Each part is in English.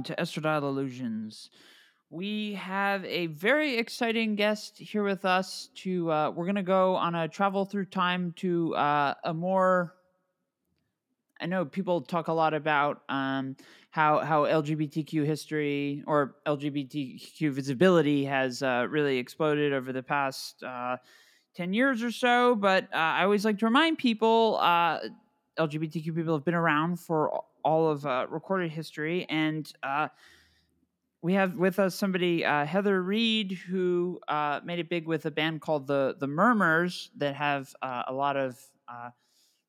welcome to Estradiol Illusions. We have a very exciting guest here with us. To uh, we're gonna go on a travel through time to uh, a more. I know people talk a lot about um, how how LGBTQ history or LGBTQ visibility has uh, really exploded over the past uh, ten years or so. But uh, I always like to remind people uh, LGBTQ people have been around for all of uh, recorded history, and uh, we have with us somebody, uh, Heather Reid, who uh, made it big with a band called the the Murmurs that have uh, a lot of uh,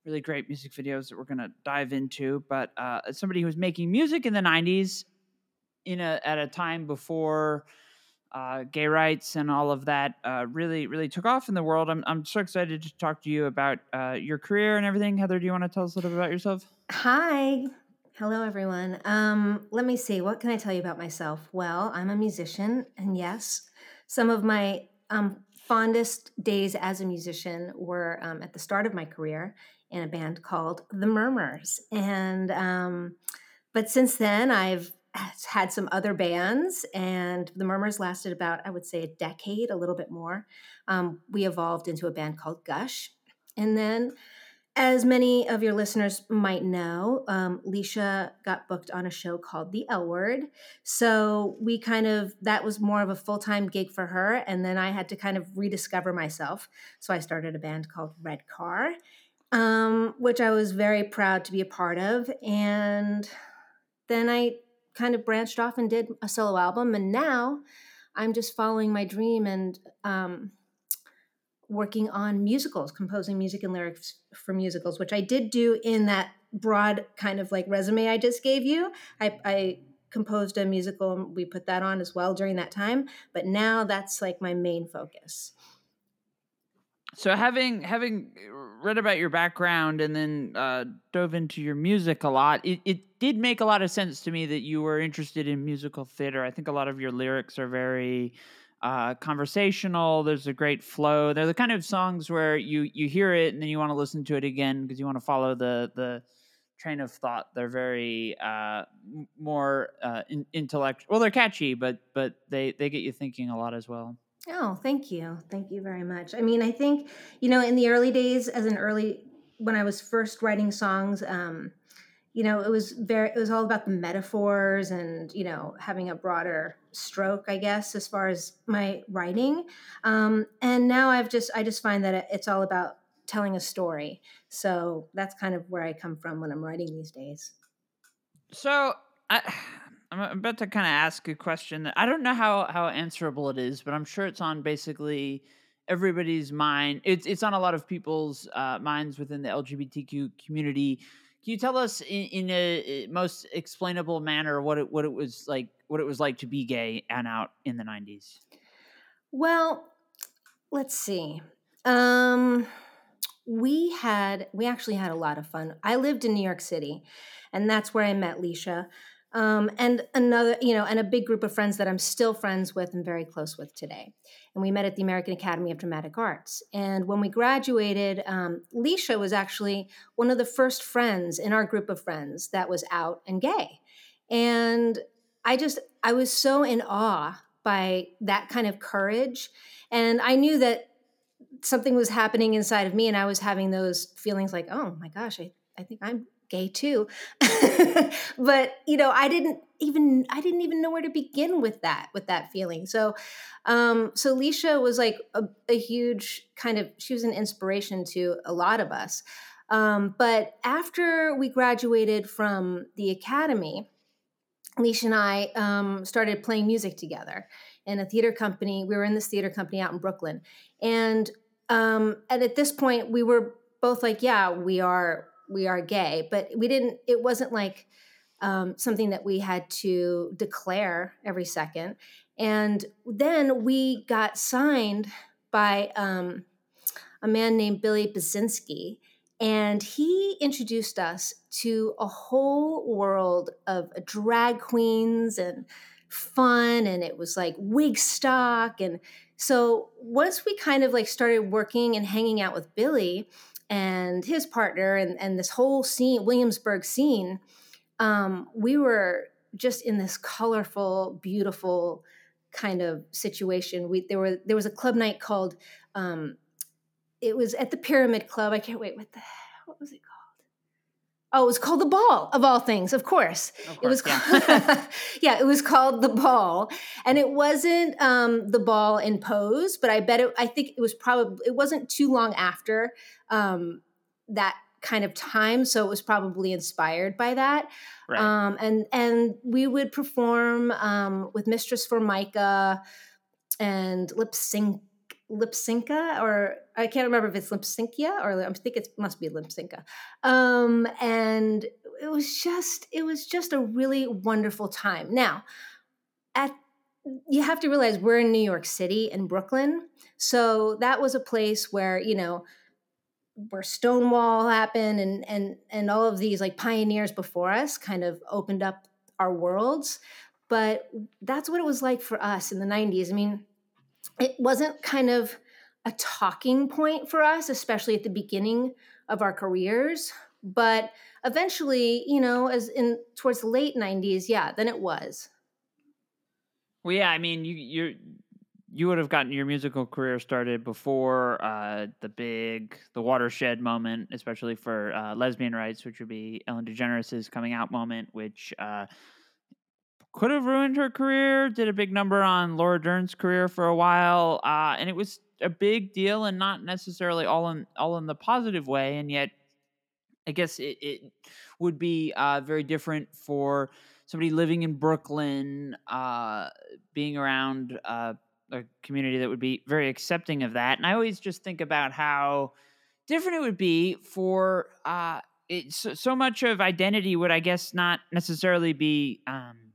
really great music videos that we're going to dive into. But somebody who was making music in the '90s, in a at a time before uh, gay rights and all of that uh, really, really took off in the world. I'm, I'm so excited to talk to you about uh, your career and everything. Heather, do you want to tell us a little bit about yourself? Hi. Hello, everyone. Um, let me see. What can I tell you about myself? Well, I'm a musician, and yes, some of my um, fondest days as a musician were um, at the start of my career in a band called The Murmurs. And um, but since then, I've had some other bands, and the Murmurs lasted about, I would say, a decade, a little bit more. Um, we evolved into a band called Gush. And then, as many of your listeners might know, um, Leisha got booked on a show called The L Word. So we kind of, that was more of a full time gig for her. And then I had to kind of rediscover myself. So I started a band called Red Car, um, which I was very proud to be a part of. And then I kind of branched off and did a solo album, and now I'm just following my dream and um, working on musicals, composing music and lyrics for musicals, which I did do in that broad kind of like resume I just gave you. I, I composed a musical and we put that on as well during that time, but now that's like my main focus. So having having read about your background and then uh, dove into your music a lot, it, it did make a lot of sense to me that you were interested in musical theater. I think a lot of your lyrics are very uh, conversational. There's a great flow. They're the kind of songs where you you hear it and then you want to listen to it again because you want to follow the the train of thought. They're very uh, more uh, in, intellect. Well, they're catchy, but but they they get you thinking a lot as well. Oh, thank you. Thank you very much. I mean, I think, you know, in the early days, as an early, when I was first writing songs, um, you know, it was very, it was all about the metaphors and, you know, having a broader stroke, I guess, as far as my writing. Um, and now I've just, I just find that it's all about telling a story. So that's kind of where I come from when I'm writing these days. So I, I'm about to kind of ask a question that I don't know how how answerable it is, but I'm sure it's on basically everybody's mind. It's it's on a lot of people's uh, minds within the LGBTQ community. Can you tell us in, in a most explainable manner what it what it was like what it was like to be gay and out in the 90s? Well, let's see. Um, we had we actually had a lot of fun. I lived in New York City, and that's where I met Leisha um, and another, you know, and a big group of friends that I'm still friends with and very close with today. And we met at the American Academy of Dramatic Arts. And when we graduated, um, Leisha was actually one of the first friends in our group of friends that was out and gay. And I just, I was so in awe by that kind of courage. And I knew that something was happening inside of me, and I was having those feelings like, oh my gosh, I, I think I'm gay too. but you know, I didn't even I didn't even know where to begin with that with that feeling. So um so Leisha was like a, a huge kind of she was an inspiration to a lot of us. Um, but after we graduated from the academy, Leisha and I um, started playing music together in a theater company. We were in this theater company out in Brooklyn, and um, and at this point, we were both like, "Yeah, we are we are gay, but we didn't. It wasn't like um, something that we had to declare every second. And then we got signed by um, a man named Billy Basinski, and he introduced us to a whole world of drag queens and fun, and it was like Wigstock. And so once we kind of like started working and hanging out with Billy, and his partner and, and this whole scene, Williamsburg scene, um, we were just in this colorful, beautiful kind of situation. We there were there was a club night called um, it was at the Pyramid Club. I can't wait. What the what was it called? Oh, it was called the Ball of all things. Of course, Of it was. course, Called, yeah. it was called the Ball, and it wasn't um, the Ball in pose, but I bet it. I think it was probably. It wasn't too long after um, that kind of time, so it was probably inspired by that. Right. Um, and and we would perform um, with Mistress Formika and lip sync Lypsinka or I can't remember if it's lip syncia or I think it must be Lypsinka. Um, and it was just it was just a really wonderful time. Now, at you have to realize we're in New York City in Brooklyn, so that was a place where you know where Stonewall happened and and and all of these like pioneers before us kind of opened up our worlds. But that's what it was like for us in the 90s. I mean, it wasn't kind of a talking point for us, especially at the beginning of our careers. But eventually, you know, as in towards the late 90s, yeah, then it was. Well, yeah, I mean, you you you would have gotten your musical career started before uh, the big the watershed moment, especially for uh, lesbian rights, which would be Ellen DeGeneres' coming out moment, which uh, could have ruined her career. Did a big number on Laura Dern's career for a while, uh, and it was a big deal, and not necessarily all in all in the positive way, and yet. I guess it, it would be uh, very different for somebody living in Brooklyn, uh, being around uh, a community that would be very accepting of that. And I always just think about how different it would be for uh, so, so much of identity would, I guess, not necessarily be um,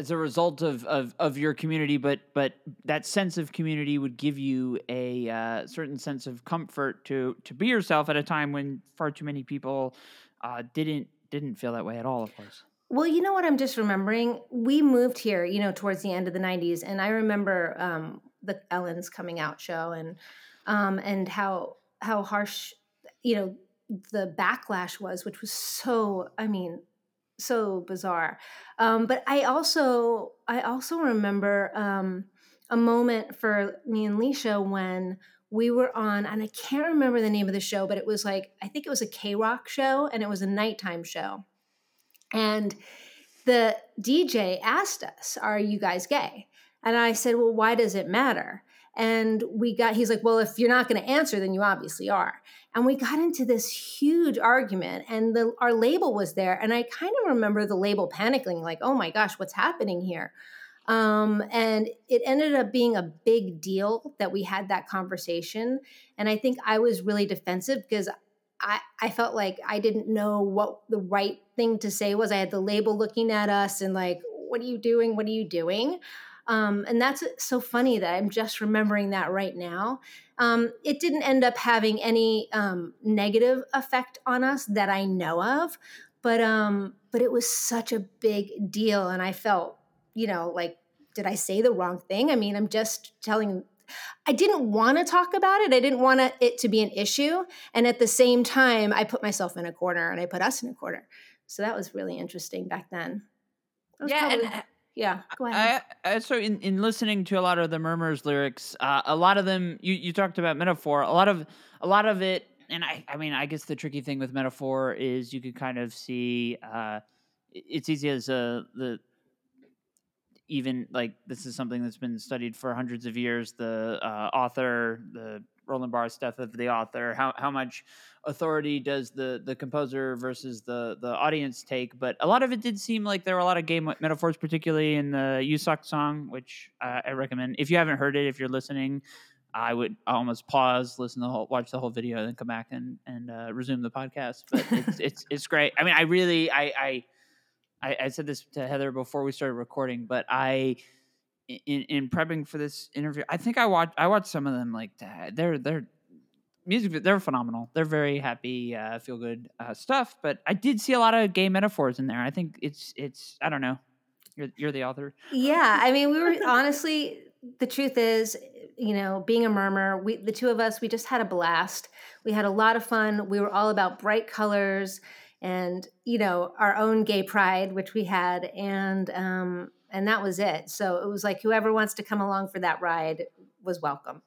as a result of, of of your community, but but that sense of community would give you a uh, certain sense of comfort to to be yourself at a time when far too many people uh, didn't didn't feel that way at all. Of course. Well, you know what I'm just remembering? We moved here, you know, towards the end of the 90s, and I remember um, the Ellen's coming out show and um, and how how harsh, you know, the backlash was, which was so, I mean, so bizarre. Um, but I also I also remember um, a moment for me and Leisha when we were on, and I can't remember the name of the show, but it was like I think it was a K Rock show, and it was a nighttime show and the DJ asked us, Are you guys gay? And I said, Well, why does it matter? And we got, he's like, Well, if you're not going to answer, then you obviously are. And we got into this huge argument, and the, our label was there. And I kind of remember the label panicking, like, Oh my gosh, what's happening here? Um, and it ended up being a big deal that we had that conversation. And I think I was really defensive because I, I felt like I didn't know what the right thing to say was. I had the label looking at us and like, what are you doing? What are you doing? Um, and that's so funny that I'm just remembering that right now. Um, it didn't end up having any um, negative effect on us that I know of, but um, but it was such a big deal, and I felt, you know, like, did I say the wrong thing? I mean, I'm just telling I didn't want to talk about it. I didn't want it to be an issue. And at the same time, I put myself in a corner and I put us in a corner. So that was really interesting back then. Yeah, probably, and yeah. Go ahead. I, I, so in, in listening to a lot of the Murmurs lyrics, uh, a lot of them you, you talked about metaphor. A lot of a lot of it, and I I mean I guess the tricky thing with metaphor is you could kind of see. Uh, it's easy as a the even like this is something that's been studied for hundreds of years. The uh, author, the Roland Barthes death of the author, how how much authority does the the composer versus the the audience take? But a lot of it did seem like there were a lot of game metaphors, particularly in the "You Suck" song, which uh, I recommend. If you haven't heard it, if you're listening, I would almost pause, listen to the whole, watch the whole video, and then come back and and uh, resume the podcast. But it's it's it's great. I mean, I really I. I I, I said this to Heather before we started recording, but I in, in prepping for this interview, I think I watched I watched some of them like they're they're music they're phenomenal. They're very happy, uh, feel good uh, stuff. But I did see a lot of gay metaphors in there. I think it's it's I don't know. You're you're the author. Yeah, I mean, we were honestly. The truth is, you know, being a murmur, we the two of us, we just had a blast. We had a lot of fun. We were all about bright colors and you know our own gay pride which we had and um and that was it. So it was like whoever wants to come along for that ride was welcome.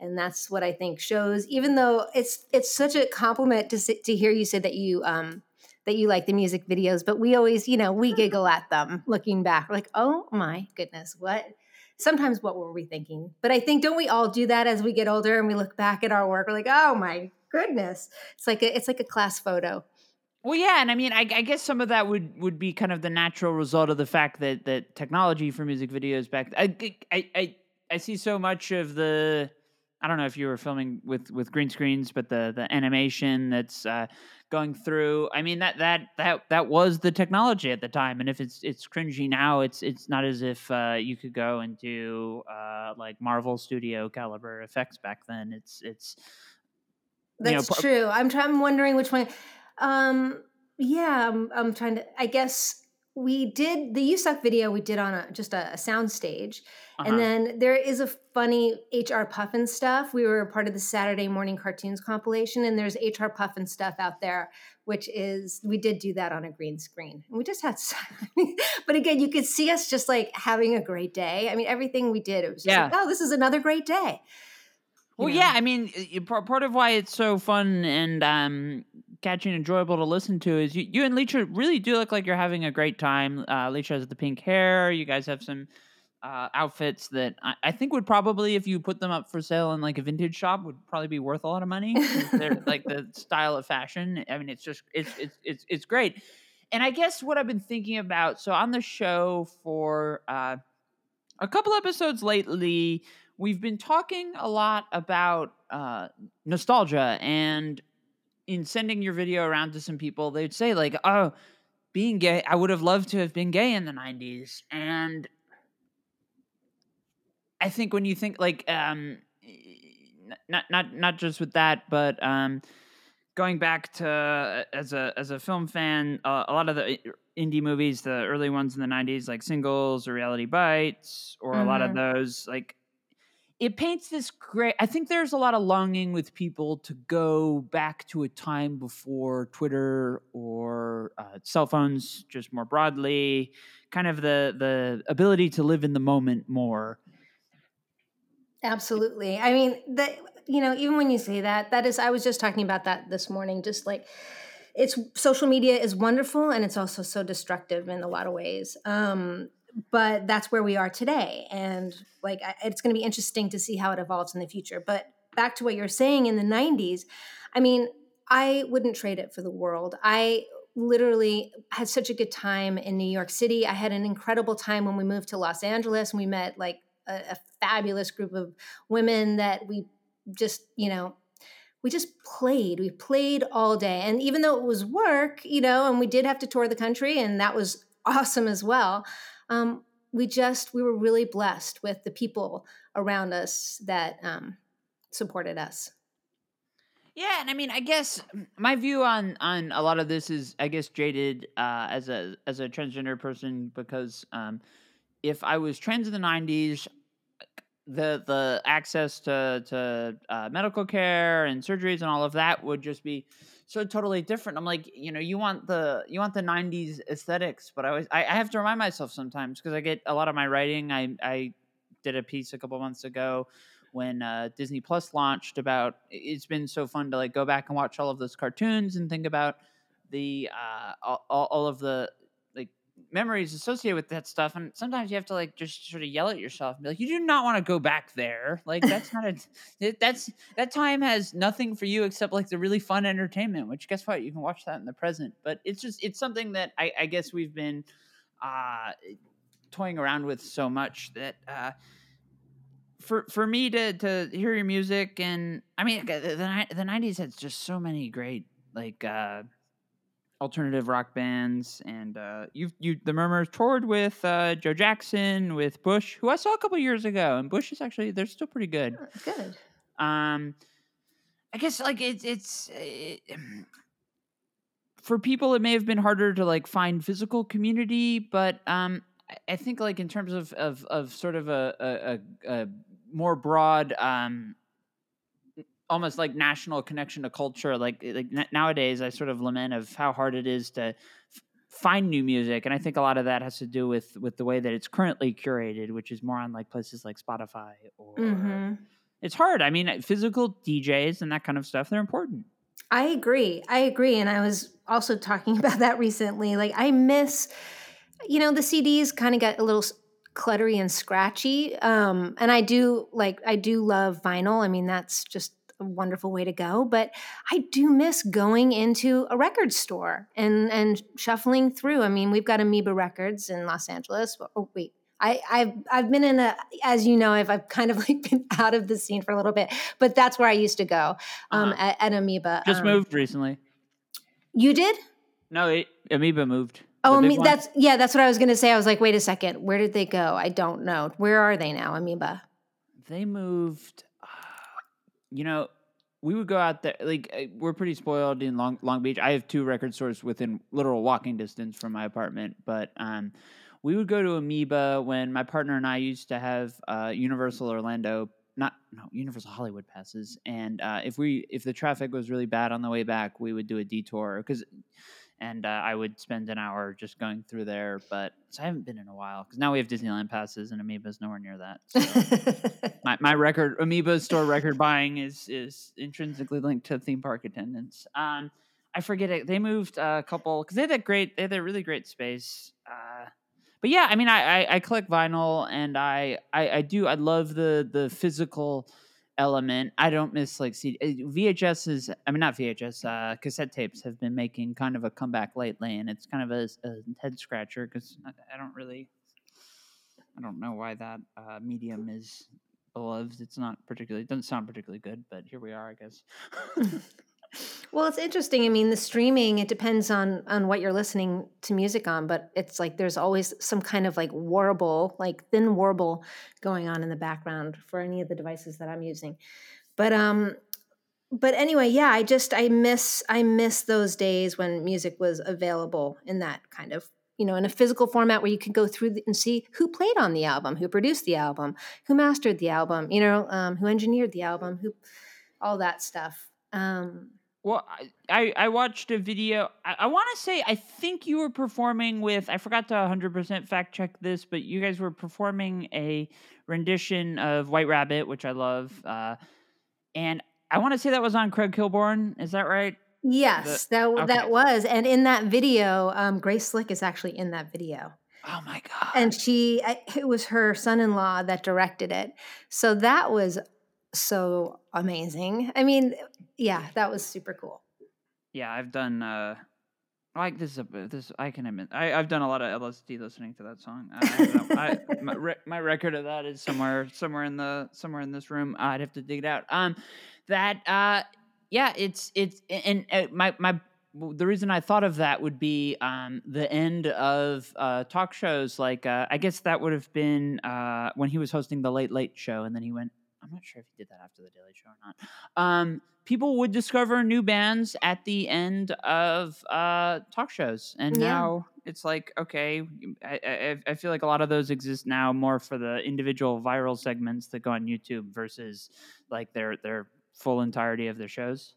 And that's what i think shows even though it's it's such a compliment to sit, to hear you say that you um that you like the music videos but we always you know we giggle at them looking back We're like oh my goodness what? Sometimes what were we thinking? But i think don't we all do that as we get older and we look back at our work we're like oh my goodness. It's like a, it's like a class photo well, yeah, and I mean, I, I, guess some of that would would be kind of the natural result of the fact that that technology for music videos back. I I I, I see so much of the. I don't know if you were filming with with green screens, but the the animation that's uh, going through. I mean that that that that was the technology at the time, and if it's it's cringy now, it's it's not as if uh, you could go and do uh, like Marvel Studio caliber effects back then. It's it's. That's know, true. I'm trying. I'm wondering which one um, yeah, I'm, I'm trying to. I guess we did the You Suck video. We did on a, just a, a sound stage, uh-huh. and then there is a funny HR Pufnstuf. We were part of the Saturday Morning Cartoons compilation, and there's HR Pufnstuf out there, which is we did do that on a green screen. And we just had, but again, you could see us just like having a great day. I mean, everything we did, it was yeah. Like, oh, this is another great day. Well, know? yeah, I mean, part of why it's so fun and um, catchy and enjoyable to listen to is you, you and Leisha really do look like you're having a great time. Uh, Leisha has the pink hair. You guys have some uh, outfits that I, I, think would probably, if you put them up for sale in like a vintage shop, would probably be worth a lot of money. They're like the style of fashion. I mean, it's just it's it's it's it's great. And I guess what I've been thinking about. So on the show for uh, a couple episodes lately, we've been talking a lot about uh, nostalgia and in sending your video around to some people they'd say like oh being gay i would have loved to have been gay in the 90s and i think when you think like um not not not just with that but um going back to uh, as a as a film fan uh, a lot of the indie movies the early ones in the 90s like singles or reality bites or mm-hmm. a lot of mm-hmm. those like it paints this great i think there's a lot of longing with people to go back to a time before twitter or uh, cell phones just more broadly kind of the the ability to live in the moment more. Absolutely. I mean that you know even when you say that that is i was just talking about that this morning just like it's social media is wonderful and it's also so destructive in a lot of ways. Um but that's where we are today. And like it's going to be interesting to see how it evolves in the future. But back to what you're saying in the 90s i mean i wouldn't trade it for the world. I literally had such a good time in new york city. I had an incredible time when we moved to los angeles and we met like a, a fabulous group of women that we just you know we just played. We played all day. And even though it was work you know and we did have to tour the country and that was awesome as well um, we just we were really blessed with the people around us that um, supported us. Yeah, and I mean, I guess my view on on a lot of this is, I guess, jaded uh, as a as a transgender person because um, if I was trans in the '90s, the the access to to uh, medical care and surgeries and all of that would just be so totally different. I'm like, you know, you want the you want the '90s aesthetics, but I always I, I have to remind myself sometimes because I get a lot of my writing. I I did a piece a couple months ago when uh, Disney Plus launched about. It's been so fun to like go back and watch all of those cartoons and think about the uh, all, all of the memories associated with that stuff and sometimes you have to like just sort of yell at yourself and be like you do not want to go back there. Like that's not a that's that time has nothing for you except like the really fun entertainment which guess what? You can watch that in the present but it's just it's something that i, I guess we've been uh toying around with so much that uh for for me to to hear your music and i mean the, the, the 90s had just so many great like uh alternative rock bands, and uh, you you the Murmurs toured with uh, Joe Jackson, with Bush, who I saw a couple years ago, and Bush is actually they're still pretty good. Oh, good. Um, I guess like it's it's. It, for people, it may have been harder to like find physical community, but um, I think like in terms of of, of sort of a, a, a more broad um, almost like national connection to culture. Like like nowadays, I sort of lament of how hard it is to find new music and i think a lot of that has to do with with the way that it's currently curated which is more on like places like spotify or mm-hmm. it's hard i mean physical djs and that kind of stuff they're important i agree i agree and i was also talking about that recently like i miss you know the cds kind of get a little cluttery and scratchy um and i do like i do love vinyl i mean that's just a wonderful way to go. But I do miss going into a record store and and shuffling through. I mean, we've got Amoeba Records in Los Angeles. Oh wait, I, I've I've been in a, as you know, I've, I've kind of like been out of the scene for a little bit, but that's where I used to go um, uh-huh. at, at, Amoeba. Just um, moved recently. You did? No, it, Amoeba moved. Oh, that's yeah, that's what I was going to say. I was like, wait a second, where did they go? I don't know. Where are they now, Amoeba? They moved you know, we would go out there like eh, we're pretty spoiled in Long Long Beach. I have two record stores within literal walking distance from my apartment, but um, we would go to Amoeba when my partner and I used to have uh, Universal Orlando, not no Universal Hollywood passes, and uh, if we if the traffic was really bad on the way back, we would do a detour because and uh, I would spend an hour just going through there. But so I haven't been in a while because now we have Disneyland passes, and Amoeba's nowhere near that. So my my record Amoeba store record buying is is intrinsically linked to theme park attendance. Um, I forget it. They moved a couple because they had that great, they had that really great space. Uh, but yeah, I mean, I, I, I collect vinyl, and I, I I do I love the the physical element. I don't miss like CD. Eh, VHS is, I mean, not VHS, uh, cassette tapes have been making kind of a comeback lately, and it's kind of a, a head scratcher because I, I, don't really, I don't know why that uh, medium is beloved. It's not particularly, it doesn't sound particularly good, but here we are, I guess. Well, it's interesting. I mean, the streaming, it depends on on what you're listening to music on, but it's like there's always some kind of like warble, like thin warble going on in the background for any of the devices that I'm using. But um but anyway, yeah, I just I miss I miss those days when music was available in that kind of you know in a physical format where you could go through and see who played on the album, who produced the album, who mastered the album, you know, um, who engineered the album, who all that stuff. Um, well, I, I watched a video. I, I want to say I think you were performing with. I forgot to 100% fact check this, but you guys were performing a rendition of White Rabbit, which I love. Uh, and I want to say that was on Craig Kilborn. Is that right? Yes, the, that okay. that was. And in that video, um, Grace Slick is actually in that video. Oh my god! And she, it was her son-in-law that directed it. So that was so amazing. I mean, yeah, that was super cool. Yeah, I've done uh like this is a this I can admit I I've done a lot of LSD listening to that song. I, I, my, re, my record of that is somewhere somewhere in the somewhere in this room. I'd have to dig it out. Um, that uh yeah, it's it's and uh, my my the reason I thought of that would be um, the end of uh, talk shows. Like, uh, I guess that would have been uh, when he was hosting the Late Late Show, and then he went I'm not sure if he did that after the Daily Show or not. Um, people would discover new bands at the end of uh, talk shows, and yeah. now it's like okay, I, I, I, feel like a lot of those exist now more for the individual viral segments that go on YouTube versus like their their full entirety of their shows.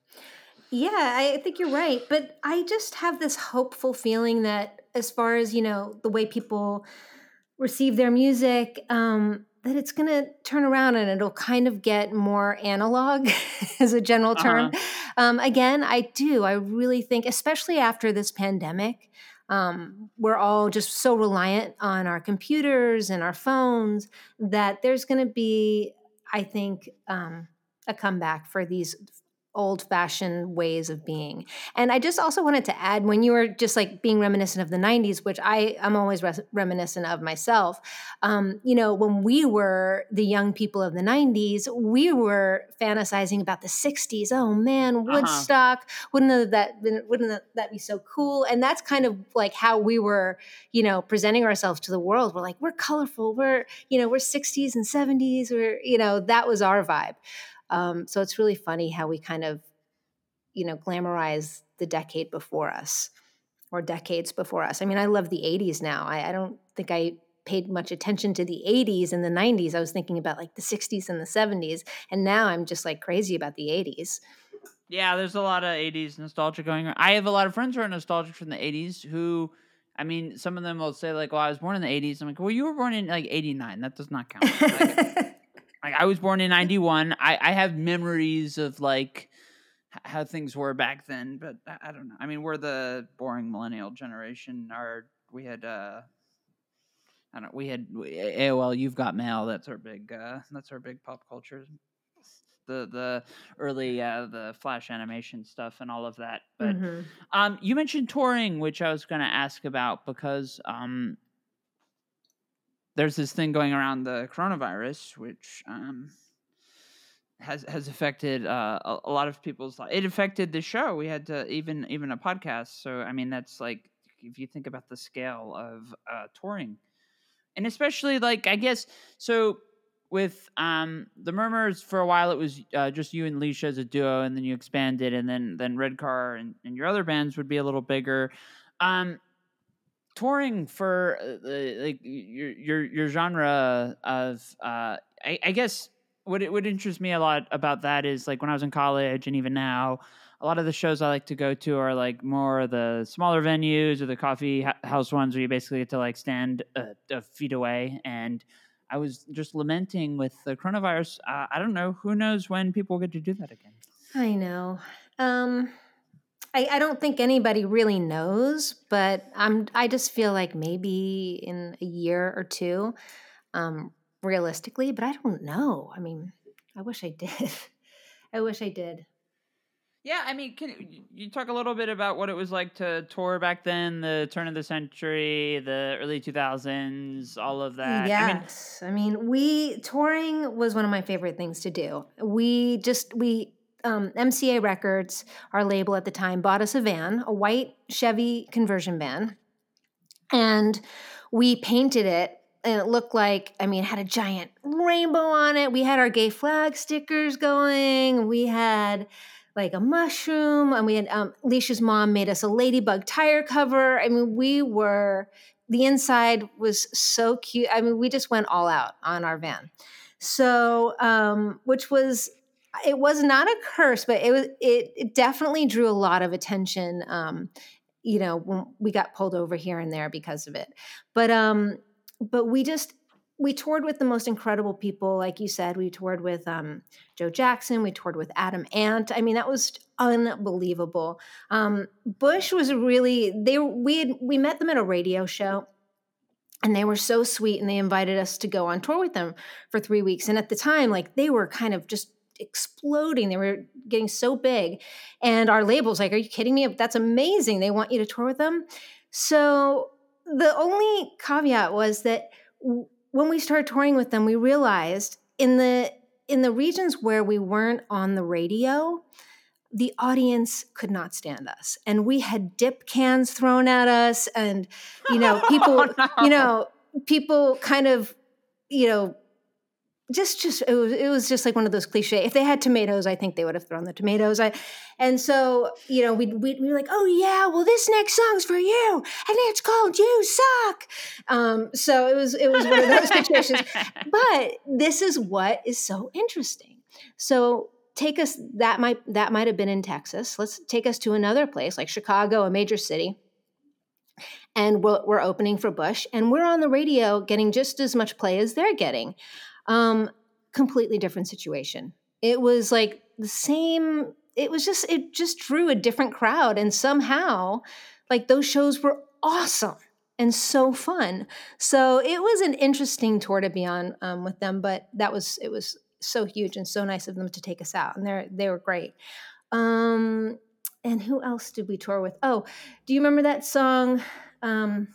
Yeah, I think you're right, but I just have this hopeful feeling that as far as you know, the way people receive their music. Um, that it's going to turn around and it'll kind of get more analog as a general term. Uh-huh. Um, again, I do. I really think, especially after this pandemic, um, we're all just so reliant on our computers and our phones that there's going to be, I think, um, a comeback for these old fashioned ways of being. And I just also wanted to add when you were just like being reminiscent of the 90s, which I am always res- reminiscent of myself. Um, you know, when we were the young people of the 90s, we were fantasizing about the 60s. Oh man, uh-huh. Woodstock, uh-huh. wouldn't that been, wouldn't that be so cool? And that's kind of like how we were, you know, presenting ourselves to the world. We're like, we're colorful, we're, you know, we're 60s and 70s, we're, you know, that was our vibe. Um, so it's really funny how we kind of, you know, glamorize the decade before us or decades before us. I mean, I love the 80s now. I, I don't think I paid much attention to the 80s and the 90s. I was thinking about like the 60s and the 70s. And now I'm just like crazy about the 80s. Yeah, there's a lot of 80s nostalgia going on. I have a lot of friends who are nostalgic from the 80s who, I mean, some of them will say, like, well, I was born in the 80s. I'm like, well, you were born in like 89. That does not count. like, like, I was born in 91. I, I have memories of like, how things were back then, but I, I don't know. I mean, we're the boring millennial generation. Our we had uh I don't know, we had AOL you've got mail, that's our big uh that's our big pop culture. The the early uh the flash animation stuff and all of that. But mm-hmm. um you mentioned touring, which I was gonna ask about because um there's this thing going around the coronavirus, which um has has affected uh, a, a, lot of people's life. It affected the show. We had to even even a podcast. So I mean, that's like if you think about the scale of uh, touring, and especially like I guess so with um the Murmurs for a while it was uh, just you and Leisha as a duo, and then you expanded, and then then Redcar and, and your other bands would be a little bigger. Um, touring for uh, like your your your genre of uh I, I guess what it would interest me a lot about that is like when I was in college and even now, a lot of the shows I like to go to are like more the smaller venues or the coffee house ones where you basically get to like stand a, a feet away. And I was just lamenting with the coronavirus. Uh, I don't know. Who knows when people get to do that again? I know. Um, I, I don't think anybody really knows, but I'm. I just feel like maybe in a year or two, um, realistically, but I don't know. I mean, I wish I did. I wish I did. Yeah, I mean, can you talk a little bit about what it was like to tour back then, the turn of the century, the early 2000s, all of that? Yes. I mean, I mean we touring was one of my favorite things to do. We just we um, MCA Records, our label at the time, bought us a van, a white Chevy conversion van, and we painted it and it looked like i mean it had a giant rainbow on it. We had our gay flag stickers going. We had like a mushroom and we had um, Leisha's mom made us a ladybug tire cover. I mean we were the inside was so cute. I mean we just went all out on our van. So um, which was it was not a curse but it was it, it definitely drew a lot of attention um, you know we got pulled over here and there because of it. But um but we just we toured with the most incredible people like you said. We toured with um, joe jackson. We toured with adam ant. I mean that was unbelievable. Um, bush was really they we had we met them at a radio show and they were so sweet and they invited us to go on tour with them for three weeks. And at the time like they were kind of just exploding. They were getting so big. And our label's like are you kidding me? That's amazing. They want you to tour with them. So the only caveat was that w- when we started touring with them, we realized in the in the regions where we weren't on the radio, the audience could not stand us, and we had dip cans thrown at us, and you know oh, people, oh, no. you know people kind of you know just just it was, it was just like one of those cliche if they had tomatoes i think they would have thrown the tomatoes. I and so you know we'd, we'd, we were like oh yeah well this next song's for you and it's called you suck. Um, so it was it was one of those situations. But this is what is so interesting. So take us that might that might have been in texas. Let's take us to another place like chicago a major city. And we're, we're opening for bush and we're on the radio getting just as much play as they're getting um, completely different situation. It was like the same. It was just it just drew a different crowd, and somehow, like those shows were awesome and so fun. So it was an interesting tour to be on um, with them, but that was it was so huge and so nice of them to take us out, and they they were great. Um, and who else did we tour with? Oh, do you remember that song? Um,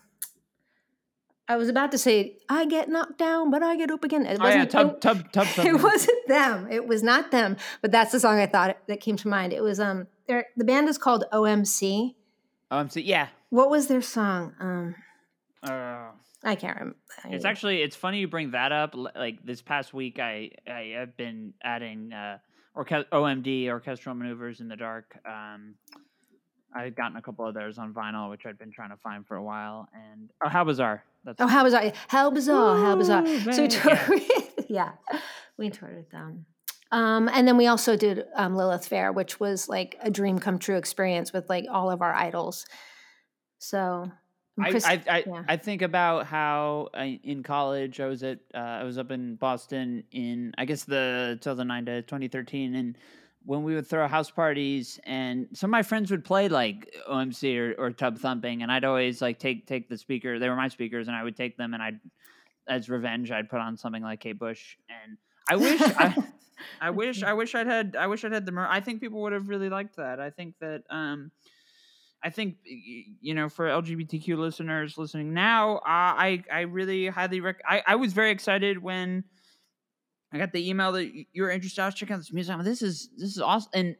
I was about to say, I get knocked down, but I get up again. It oh, yeah, tub, tub, tub, tub. It wasn't them. It was not them. But that's the song I thought that came to mind. It was um, the band is called OMC. OMC, yeah. What was their song? Um, uh, I can't remember. It's actually it's funny you bring that up. Like this past week, I I have been adding uh, orke- OMD orchestral maneuvers in the dark. Um, I had gotten a couple of theirs on vinyl, which I'd been trying to find for a while. And oh, how bizarre! That's Oh, how bizarre! How bizarre! how bizarre! Ooh, So we toured, yeah, we toured with them. Um, and then we also did um, Lilith Fair, which was like a dream come true experience with like all of our idols. So I, Chris- I, I, yeah. I think about how I, in college I was at uh, I was up in Boston in I guess the 2009 to 2013 and when we would throw house parties and some of my friends would play like OMC or, or tub thumping and I'd always like take take the speaker they were my speakers and I would take them and I'd as revenge I'd put on something like Kate Bush and I wish I I wish I wish I'd had I wish I'd had the mer- I think people would have really liked that. I think that um I think you know for LGBTQ listeners listening now, I I really highly rec- I I was very excited when I got the email that you were interested. I was checking out this music. I'm like, this is this is awesome, and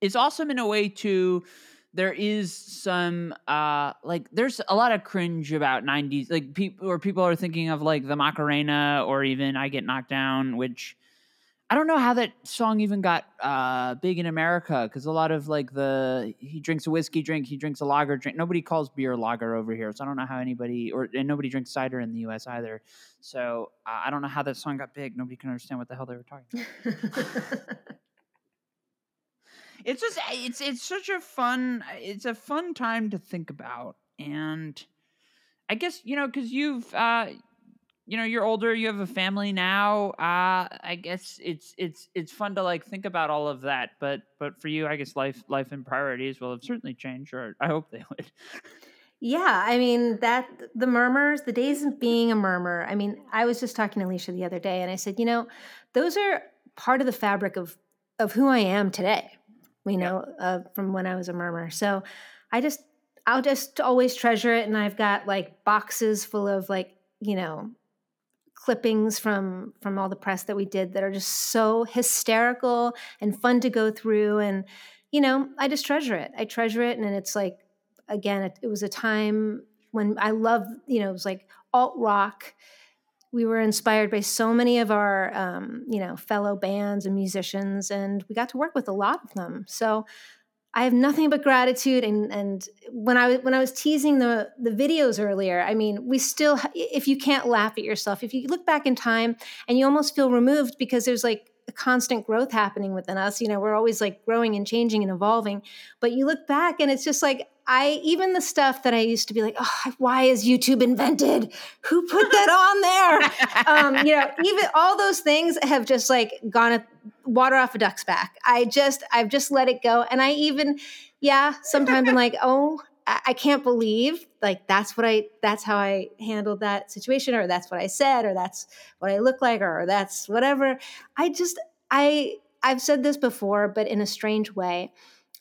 it's awesome in a way too. There is some uh like there's a lot of cringe about 90s like people or people are thinking of like the Macarena or even I Get Knocked Down, which I don't know how that song even got uh, big in America because a lot of like the he drinks a whiskey drink, he drinks a lager drink. Nobody calls beer lager over here, so I don't know how anybody or and nobody drinks cider in the U.S. either. So uh, I don't know how that song got big. Nobody can understand what the hell they were talking. about. It's just it's it's such a fun it's a fun time to think about, and I guess you know because you've uh, you know you're older you have a family now uh i guess it's it's it's fun to like think about all of that but but for you i guess life life and priorities will have certainly changed or i hope they would Yeah, I mean that the murmurs, the days of being a murmur. I mean, I was just talking to Leisha the other day, and I said, you know, those are part of the fabric of of who I am today. You know, uh, from when I was a murmur. So I just, I'll just always treasure it, and I've got like boxes full of like, you know, clippings from from all the press that we did that are just so hysterical and fun to go through and you know i just treasure it i treasure it and it's like again it, it was a time when i love you know it was like alt rock we were inspired by so many of our um, you know fellow bands and musicians and we got to work with a lot of them so I have nothing but gratitude. And and when I when I was teasing the the videos earlier, I mean, we still if you can't laugh at yourself, if you look back in time and you almost feel removed because there's like constant growth happening within us. You know, we're always like growing and changing and evolving. But you look back and it's just like I even the stuff that I used to be like, oh, why is YouTube invented? Who put that on there? um, you know, even all those things have just like gone a, water off a duck's back. I just I've just let it go, and I even yeah sometimes I'm like, oh, I, can't believe like that's what I that's how I handled that situation, or that's what I said, or that's what I look like, or that's whatever. I just I I've said this before, but in a strange way.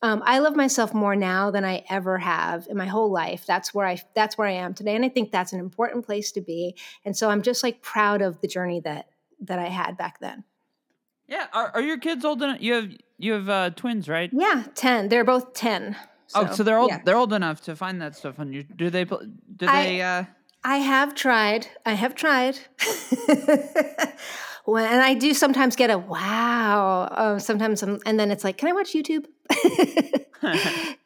Um, I love myself more now than I ever have in my whole life. That's where I that's where I am today, and I think that's an important place to be. And so I'm just like proud of the journey that that I had back then. yeah are, are your kids old enough you have you have uh, twins right Yeah, ten. They're both ten. oh so they're old yeah. they're old enough to find that stuff on you do they do I- they uh I have tried. I have tried. when, and I do sometimes get a wow. Uh, sometimes, I'm, and then it's like, can I watch YouTube?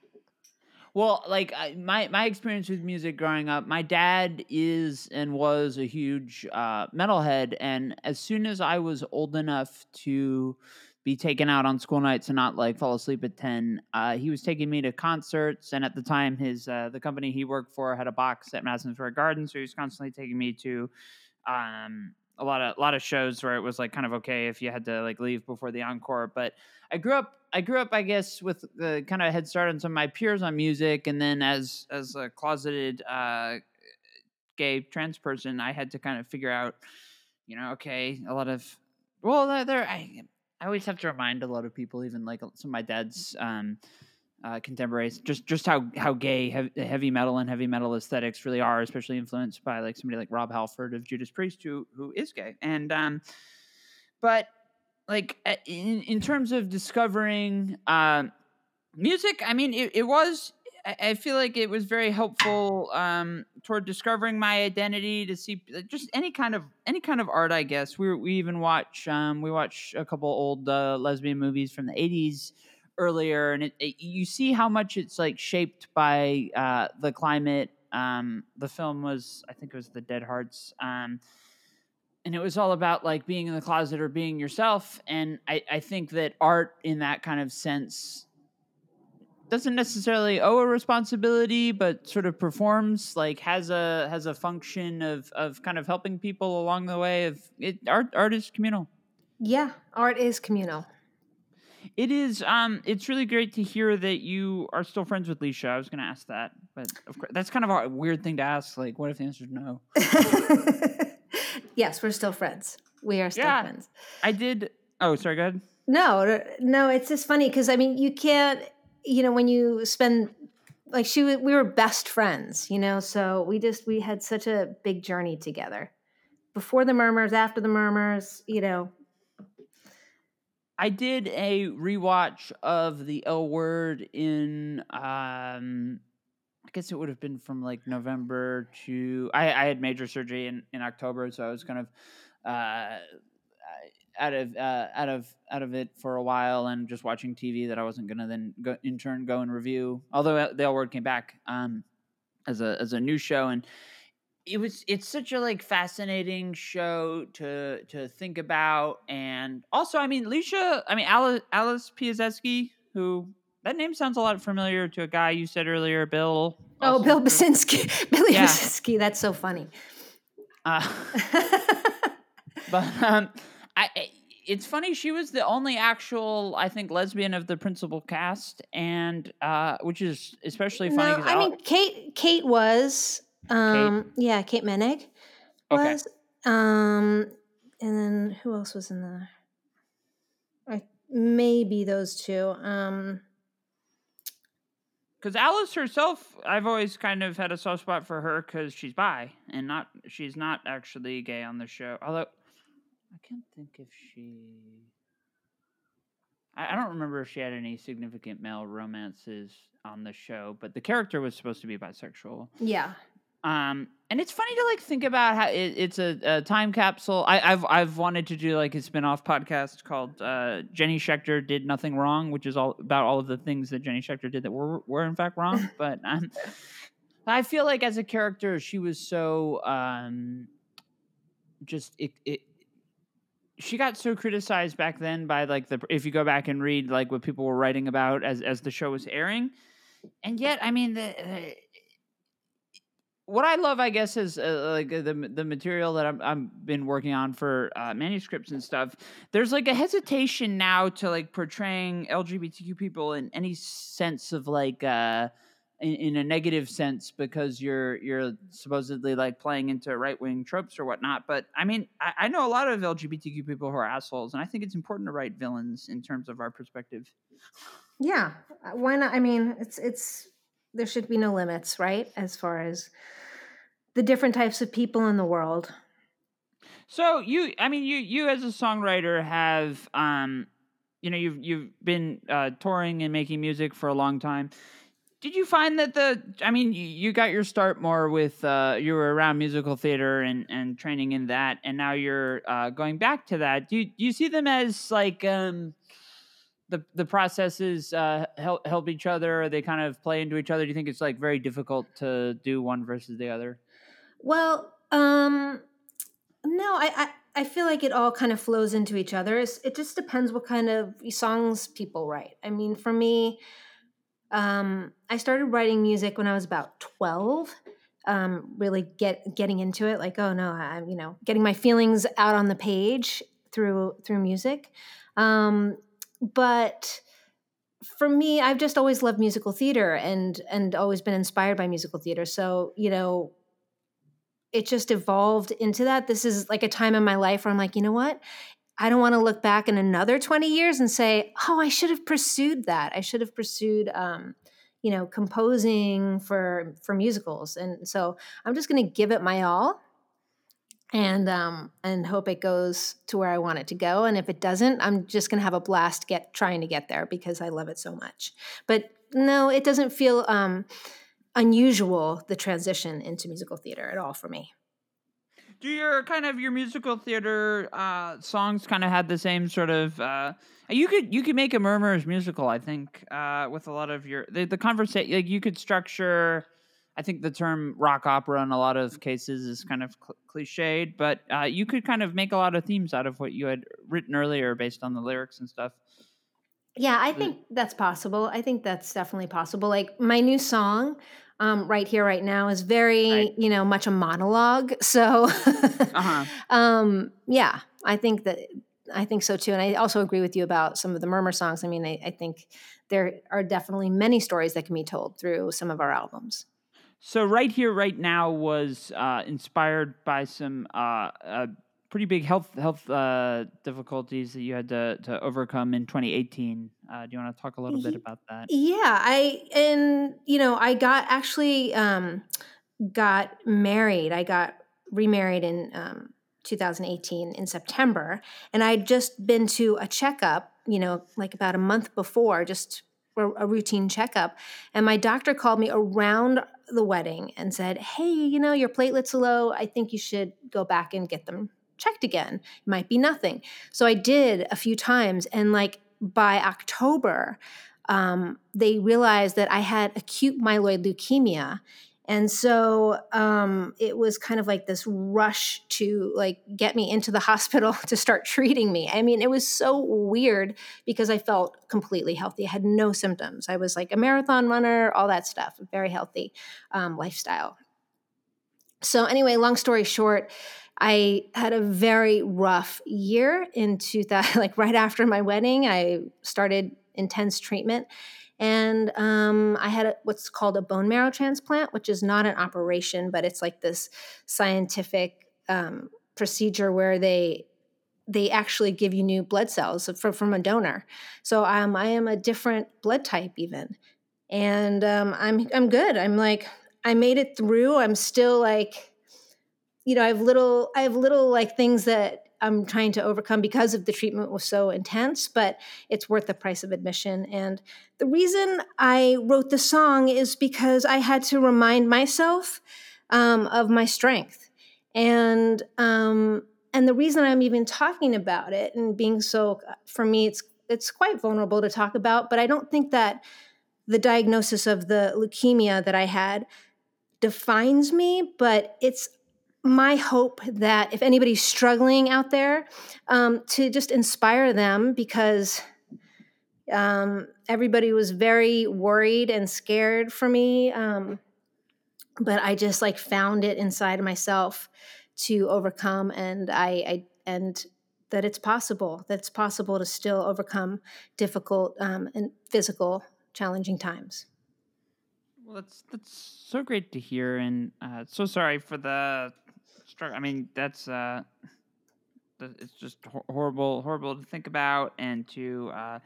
Well, like I, my my experience with music growing up, my dad is and was a huge uh, metalhead, and as soon as I was old enough to be taken out on school nights and not like fall asleep at ten, uh, he was taking me to concerts. And at the time, his uh, the company he worked for had a box at Madison Square Garden, so he was constantly taking me to um, a lot of a lot of shows where it was like kind of okay if you had to like leave before the encore. But I grew up I grew up, I guess, with the kind of head start on some of my peers on music, and then as as a closeted uh, gay trans person, I had to kind of figure out, you know, okay, a lot of well, there I I always have to remind a lot of people, even like some of my dad's um, uh, contemporaries, just just how how gay heavy, metal and heavy metal aesthetics really are, especially influenced by like somebody like Rob Halford of Judas Priest, who who is gay, and um, but like uh, in in terms of discovering um music i mean it, it was I- feel like it was very helpful um toward discovering my identity to see just any kind of any kind of art i guess we we even watch um we watch a couple old uh, lesbian movies from the 80s earlier and it, it you see how much it's like shaped by uh the climate Um, the film was, I think it was The Desert Hearts. Um, and it was all about like being in the closet or being yourself. And I, I think that art in that kind of sense doesn't necessarily owe a responsibility, but sort of performs like has a has a function of of kind of helping people along the way. Of it, art art is communal. Yeah, art is communal. It is. Um, it's really great to hear that you are still friends with Leisha. I was going to ask that, but of course, that's kind of a weird thing to ask. Like, what if the answer is no? yes, we're still friends. We are still Yeah. friends. I did. Oh, sorry. Go ahead. No, no, it's just funny because I mean, you can't, you know, when you spend like she, we were best friends, you know, so we just we had such a big journey together. Before the murmurs, after the murmurs, you know. I did a rewatch of the L Word in um I guess it would have been from like November to I, I had major surgery in, in October, so I was kind of uh out of uh, out of out of it for a while and just watching TV that I wasn't gonna then go in turn go and review. Although uh, the L Word came back um as a as a new show and it was it's such a like fascinating show to to think about and also i mean leisha i mean alice, alice Pieszecki who that name sounds a lot familiar to a guy you said earlier bill Oh, also Bill Basinski, Billy Yeah. Basinski, that's so funny. uh, but um i I- it's funny she was the only actual i think lesbian of the principal cast and uh which is especially funny no, I mean Kate. Kate was, um, yeah, Kate Moennig Okay. was, um, and then who else was in the? I maybe those two. Um, Because Alice herself, I've always kind of had a soft spot for her because she's bi and not she's not actually gay on the show. Although I can't think if she. I, I don't remember if she had any significant male romances on the show, but the character was supposed to be bisexual. yeah, Um, and it's funny to like think about how it, it's a, a time capsule. I, I've I've wanted to do like a spin-off podcast called uh, Jenny Schechter did nothing wrong, which is all about all of the things that Jenny Schechter did that were were in fact wrong. but um, I feel like as a character, she was so um, just it, it. She got so criticized back then by like the if you go back and read like what people were writing about as as the show was airing, and yet I mean the. Uh, what I love, I guess, is uh, like the the material that I'm I've been working on for uh, manuscripts and stuff. There's like a hesitation now to like portraying LGBTQ people in any sense of like uh, in, in a negative sense because you're you're supposedly like playing into right wing tropes or whatnot. But I mean, I, I know a lot of LGBTQ people who are assholes, and I think it's important to write villains in terms of our perspective. yeah. Why not? I mean, it's it's there should be no limits, right? As far as the different types of people in the world. So you, I mean, you you as a songwriter have, um, you know, you've you've been uh, touring and making music for a long time. Did you find that the, I mean, you, got your start more with uh, you were around musical theater and and training in that, and now you're uh, going back to that. Do you, do you see them as like um, the the processes uh, help help each other? Or they kind of play into each other? Do you think it's like very difficult to do one versus the other? Well, um, no, I, I I feel like it all kind of flows into each other. It's, it just depends what kind of songs people write. I mean, for me, um, I started writing music when I was about twelve. Um, really get getting into it, like oh no, I'm you know getting my feelings out on the page through through music. Um, but for me, I've just always loved musical theater and and always been inspired by musical theater. So you know, it just evolved into that. This is like a time in my life where I'm like, you know what? I don't want to look back in another 20 years and say, oh, I should have pursued that. I should have pursued, um, you know, composing for for musicals. And so I'm just going to give it my all, and um, and hope it goes to where I want it to go. And if it doesn't, I'm just going to have a blast get trying to get there because I love it so much. But no, it doesn't feel um, unusual the transition into musical theater at all for me. Do your kind of your musical theater uh, songs kind of had the same sort of? Uh, you could you could make a murmurs musical, I think, uh, with a lot of your the, the conversation. Like you could structure I think the term rock opera in a lot of cases is kind of cl- cliched, but uh, you could kind of make a lot of themes out of what you had written earlier based on the lyrics and stuff. Yeah, I think that's possible. I think that's definitely possible. Like my new song, um, right here, right now, is very, Right. you know, much a monologue. So, Uh-huh. um, yeah, I think that I think so too. And I also agree with you about some of the murmur songs. I mean, I, I think there are definitely many stories that can be told through some of our albums. So right here, right now was uh, inspired by some uh, uh, pretty big health health uh, difficulties that you had to, to overcome in 2018. Uh, do you want to talk a little bit about that? Yeah, I and you know, I got actually um got married. I got remarried in um 2018 in September, and I'd just been to a checkup, you know, like about a month before, just a, a routine checkup, and my doctor called me around the wedding and said, "Hey, you know, your platelets are low. I think you should go back and get them checked again. It might be nothing." So I did a few times, and like by October, um, they realized that I had acute myeloid leukemia. And so um, it was kind of like this rush to like get me into the hospital to start treating me. I mean, it was so weird because I felt completely healthy. I had no symptoms. I was like a marathon runner, all that stuff, very healthy um, lifestyle. So anyway, long story short, I had a very rough year in 2000, like right after my wedding. I started intense treatment. And um, I had a, what's called a bone marrow transplant, which is not an operation, but it's like this scientific um, procedure where they they actually give you new blood cells from, from a donor. So um, I am a different blood type even, and um, I'm I'm good. I'm like I made it through. I'm still like, you know, I have little I have little like things that I'm trying to overcome because of the treatment was so intense, but it's worth the price of admission. And the reason I wrote the song is because I had to remind myself um, of my strength, and um, and the reason I'm even talking about it and being so for me, it's it's quite vulnerable to talk about. But I don't think that the diagnosis of the leukemia that I had defines me, but it's my hope that if anybody's struggling out there, um, to just inspire them because um, everybody was very worried and scared for me. Um, but I just like found it inside of myself to overcome, and I, I and that it's possible. That it's possible to still overcome difficult um, and physical challenging times. Well, that's that's so great to hear, and uh, so sorry for the struggle. I mean, that's uh, it's just hor- horrible, horrible to think about, and to uh,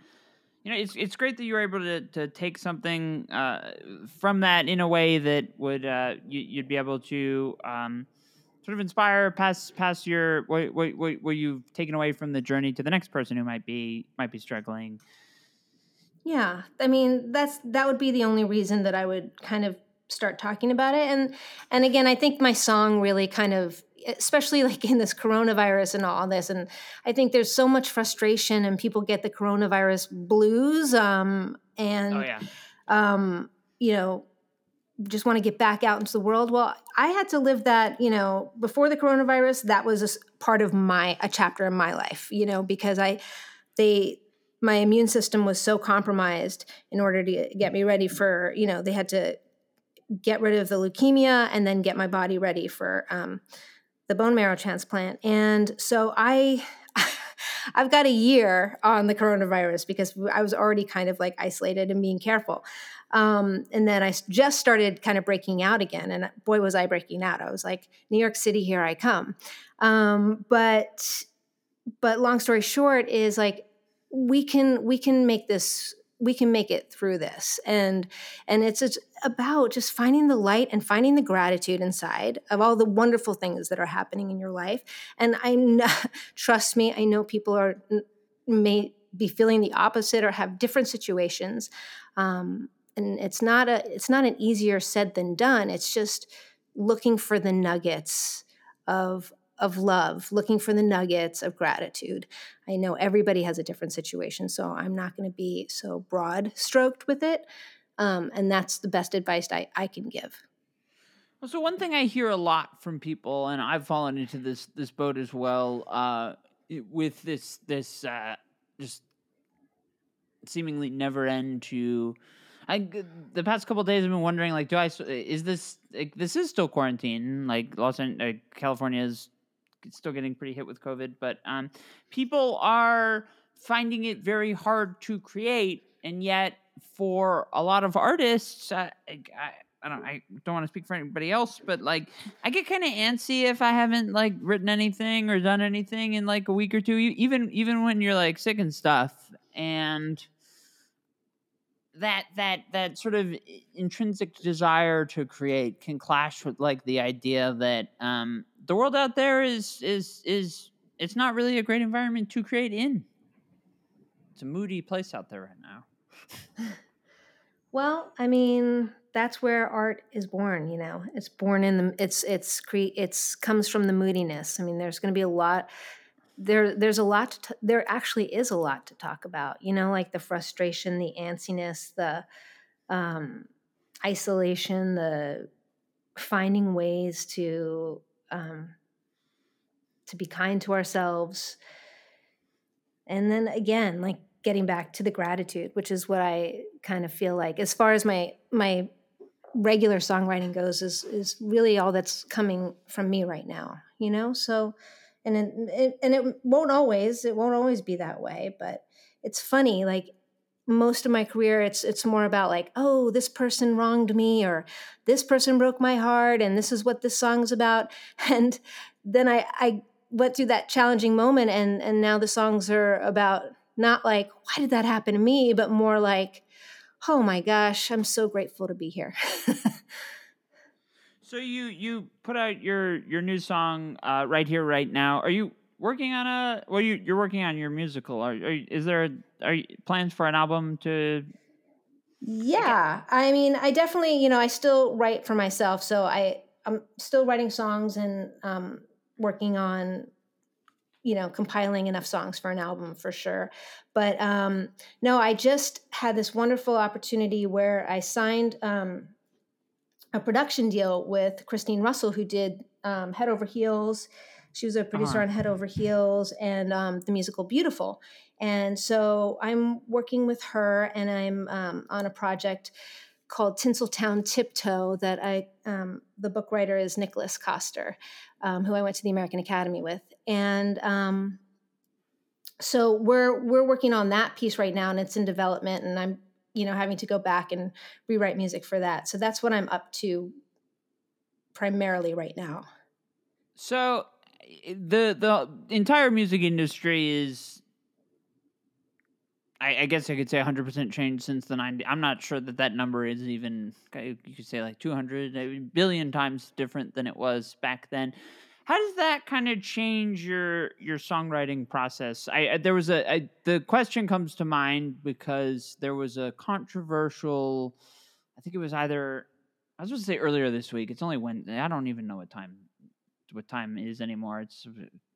you know, it's it's great that you were able to to take something uh, from that in a way that would uh, you, you'd be able to um, sort of inspire past past your what, what what what you've taken away from the journey to the next person who might be might be struggling. Yeah, I mean that's that would be the only reason that I would kind of start talking about it. And and again, I think my song really kind of especially like in this coronavirus and all this and I think there's so much frustration and people get the coronavirus blues um and Oh yeah, um you know just want to get back out into the world. Well, I had to live that, you know, before the coronavirus, that was a part of my a chapter in my life, you know, because I they my immune system was so compromised in order to get me ready for, you know, they had to get rid of the leukemia and then get my body ready for um, the bone marrow transplant. And so I I've got a year on the coronavirus because I was already kind of like isolated and being careful. Um, and then i just started kind of breaking out again. And boy, was I breaking out. I was like, New York City, here I come. Um, but but long story short is like we can we can make this we can make it through this. And and it's about just finding the light and finding the gratitude inside of all the wonderful things that are happening in your life. And i trust me i know people are may be feeling the opposite or have different situations. Um, and it's not a it's not an easier said than done. It's just looking for the nuggets of of love looking for the nuggets of gratitude i know everybody has a different situation so i'm not going to be so broad stroked with it um, and that's the best advice I, I can give Well, so one thing I hear a lot from people, and I've fallen into this this boat as well, uh, with this this uh, just seemingly never end to. I the past couple days I've been wondering like, do I is this like, this is still quarantine? Like Los Angeles, uh, California is still getting pretty hit with COVID, but um, people are finding it very hard to create, and yet for a lot of artists, I, I don't I don't want to speak for anybody else, but like I get kind of antsy if I haven't like written anything or done anything in like a week or two, even even when you're like sick and stuff, and that that that sort of intrinsic desire to create can clash with like the idea that um the world out there is is is it's not really a great environment to create in. It's a moody place out there right now. well, I mean, that's where art is born, you know. It's born in the it's it's cre- it's comes from the moodiness. I mean, there's going to be a lot there there's a lot to t- there actually is a lot to talk about, you know, like the frustration, the antsiness, the um isolation, the finding ways to um, to be kind to ourselves. And then again, like getting back to the gratitude, which is what I kind of feel like as far as my my regular songwriting goes is is really all that's coming from me right now, you know? So and it, it and it won't always it won't always be that way, but it's funny like most of my career it's it's more about like oh this person wronged me or this person broke my heart and this is what this song's about. And then i i went through that challenging moment and and now the songs are about not like why did that happen to me? but more like oh my gosh i'm so grateful to be here so you you put out your your new song uh, right here right now. Are you working on a well you you're working on your musical. Are, are is there are you, plans for an album to yeah. i mean i definitely you know i still write for myself so i i'm still writing songs and um working on you know compiling enough songs for an album for sure. But um no i just had this wonderful opportunity where i signed um a production deal with christine russell who did um, head over heels she was a producer uh-huh. on Head Over Heels and um, the musical Beautiful. And so I'm working with her, and I'm um, on a project called Tinseltown Tiptoe that I um, the book writer is Nicholas Coster, um, who I went to the American Academy with, and um, so we're we're working on that piece right now, and it's in development, and I'm you know having to go back and rewrite music for that. So that's what I'm up to primarily right now. So the the entire music industry is I, I, guess I could say 100% changed since the 90s. I'm not sure that that number is even, you could say like 200, a billion times different than it was back then. How does that kind of change your your songwriting process? I there was a I, the question comes to mind because there was a controversial, I think it was either I was supposed to say earlier this week. It's only when I don't even know what time what time is anymore. It's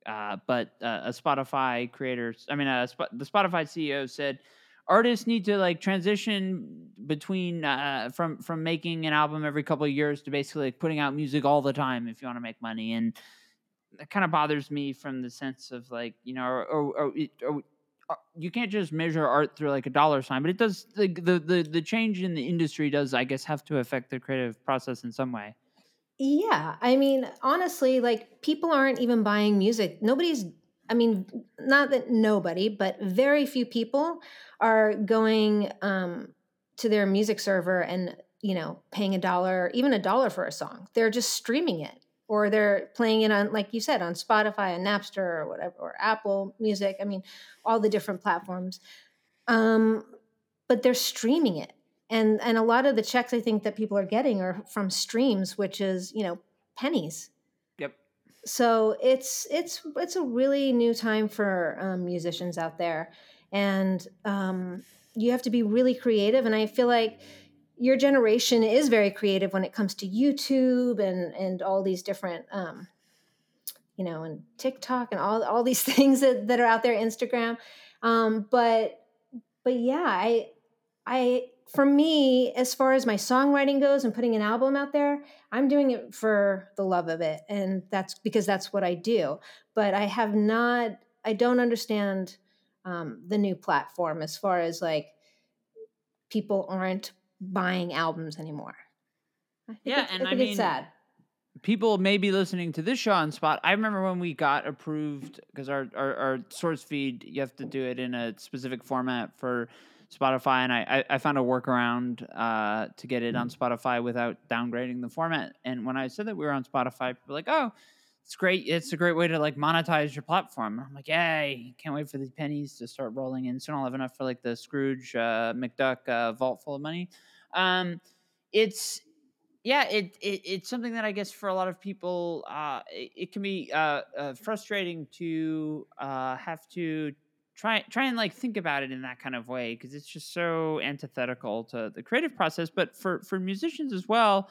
uh, but uh, a Spotify creator, I mean, uh, Sp- the Spotify CEO said artists need to like transition between uh, from from making an album every couple of years to basically like, putting out music all the time if you want to make money, and that kind of bothers me from the sense of like you know, or, or, or, uh, you can't just measure art through like a dollar sign, but it does the, the the the change in the industry does I guess have to affect the creative process in some way. Yeah, I mean, honestly, like people aren't even buying music. Nobody's I mean, not that nobody, but very few people are going um, to their music server and you know paying a dollar, even a dollar for a song. They're just streaming it, or they're playing it on, like you said, on Spotify, and Napster, or whatever, or Apple Music. I mean, all the different platforms. Um, but they're streaming it, and and a lot of the checks i think that people are getting are from streams which is you know pennies yep so it's it's it's a really new time for um, musicians out there and um, you have to be really creative and i feel like your generation is very creative when it comes to youtube and and all these different um, you know and tiktok and all all these things that, that are out there instagram um, but but yeah i i for me, as far as my songwriting goes and putting an album out there, I'm doing it for the love of it. And that's because that's what I do. But I have not, I don't understand um, the new platform as far as like people aren't buying albums anymore. yeah, it's, and I, I, mean, sad. People may be listening to this show on spot. I remember when we got approved because our, our, our source feed, you have to do it in a specific format for Spotify, and I, I, I found a workaround uh, to get it on Spotify without downgrading the format. And when I said that we were on Spotify, people were like, "Oh, it's great! It's a great way to like monetize your platform." I'm like, "Yay! Can't wait for these pennies to start rolling in. Soon I'll have enough for like the Scrooge uh, McDuck uh, vault full of money." Um, it's yeah, it, it, it's something that I guess for a lot of people, uh, it, it, can be uh, uh, frustrating to uh, have to try try and like think about it in that kind of way because it's just so antithetical to the creative process. But for for musicians as well,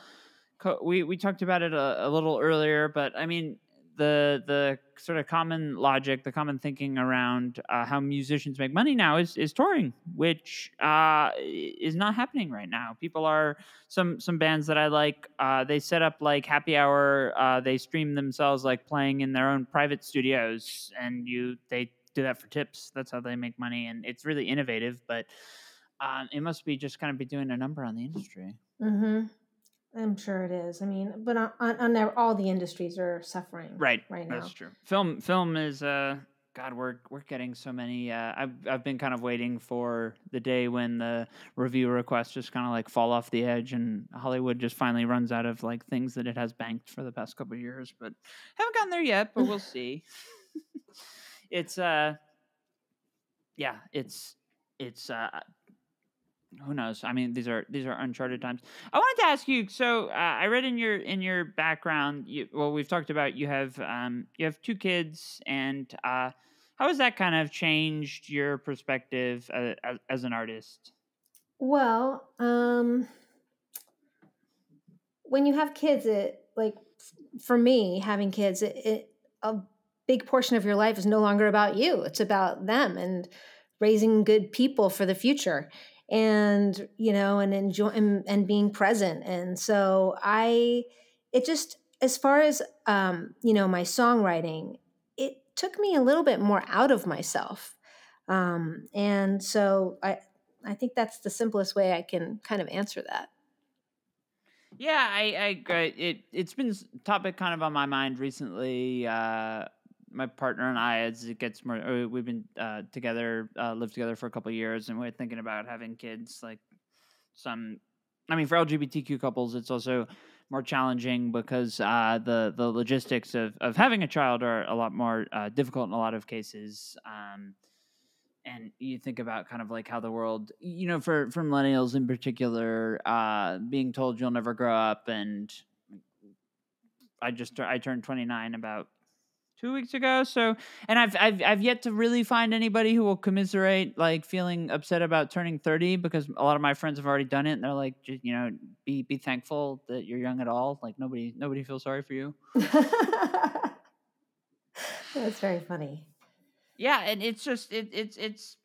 we we talked about it a, a little earlier. But I mean, the the sort of common logic, the common thinking around uh, how musicians make money now is is touring, which uh, is not happening right now. People are some some bands that I like. Uh, they set up like happy hour. Uh, they stream themselves like playing in their own private studios, and you they do that for tips. That's how they make money, and it's really innovative. But um, it must be just kind of be doing a number on the industry. Mm-hmm. I'm sure it is. I mean, but on, on, on all the industries are suffering. Right. Right now. That's true. Film film is uh God, we're we're getting so many. Uh, I've I've been kind of waiting for the day when the review requests just kind of like fall off the edge, and Hollywood just finally runs out of like things that it has banked for the past couple years. But haven't gotten there yet, but we'll see. it's uh, yeah, it's it's uh, who knows? I mean, these are these are uncharted times. I wanted to ask you. So uh, I read in your in your background. You, well, we've talked about you have um, you have two kids, and uh, how has that kind of changed your perspective uh, as, as an artist? Well, um, when you have kids, it like for me having kids, it, it a big portion of your life is no longer about you. It's about them and raising good people for the future and you know and enjoy and, and being present. And so i it just as far as um you know my songwriting it took me a little bit more out of myself. Um and so i i think that's the simplest way i can kind of answer that. Yeah i i it it's been topic kind of on my mind recently uh my partner and I, as it gets more, we've been uh, together, uh, lived together for a couple years, and we're thinking about having kids. Like some, I mean, for LGBTQ couples, it's also more challenging because uh, the the logistics of of having a child are a lot more uh, difficult in a lot of cases. Um, and you think about kind of like how the world, you know, for for millennials in particular, uh, being told you'll never grow up, and I just I turned twenty nine about two weeks ago. So, and I've I've I've yet to really find anybody who will commiserate like feeling upset about turning thirty because a lot of my friends have already done it, and they're like, just, you know, be be thankful that you're young at all. Like nobody nobody feels sorry for you. That's very funny. Yeah, and it's just it it's it's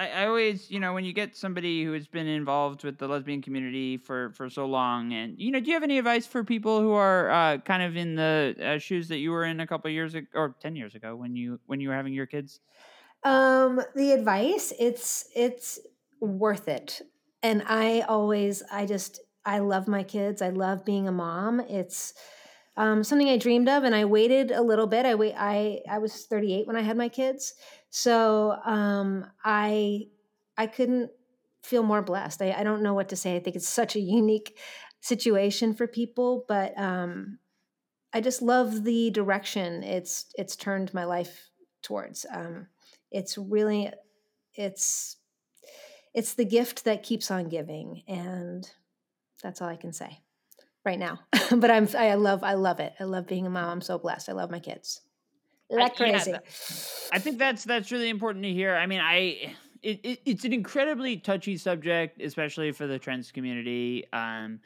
I, I always, you know, when you get somebody who has been involved with the lesbian community for for so long, and you know, do you have any advice for people who are uh, kind of in the uh, shoes that you were in a couple years ago or ten years ago when you when you were having your kids? Um, the advice it's it's worth it, and I always I just I love my kids. I love being a mom. It's um, something I dreamed of, and I waited a little bit. I wait. I I was 38 when I had my kids, so um, I I couldn't feel more blessed. I, I don't know what to say. I think it's such a unique situation for people, but um, I just love the direction it's it's turned my life towards. Um, it's really it's it's the gift that keeps on giving, and that's all I can say right now. but I'm I love I love it. I love being a mom. I'm so blessed. I love my kids. Like crazy. Yeah, I think that's that's really important to hear. I mean, I it, it, it's an incredibly touchy subject, especially for the trans community. Um,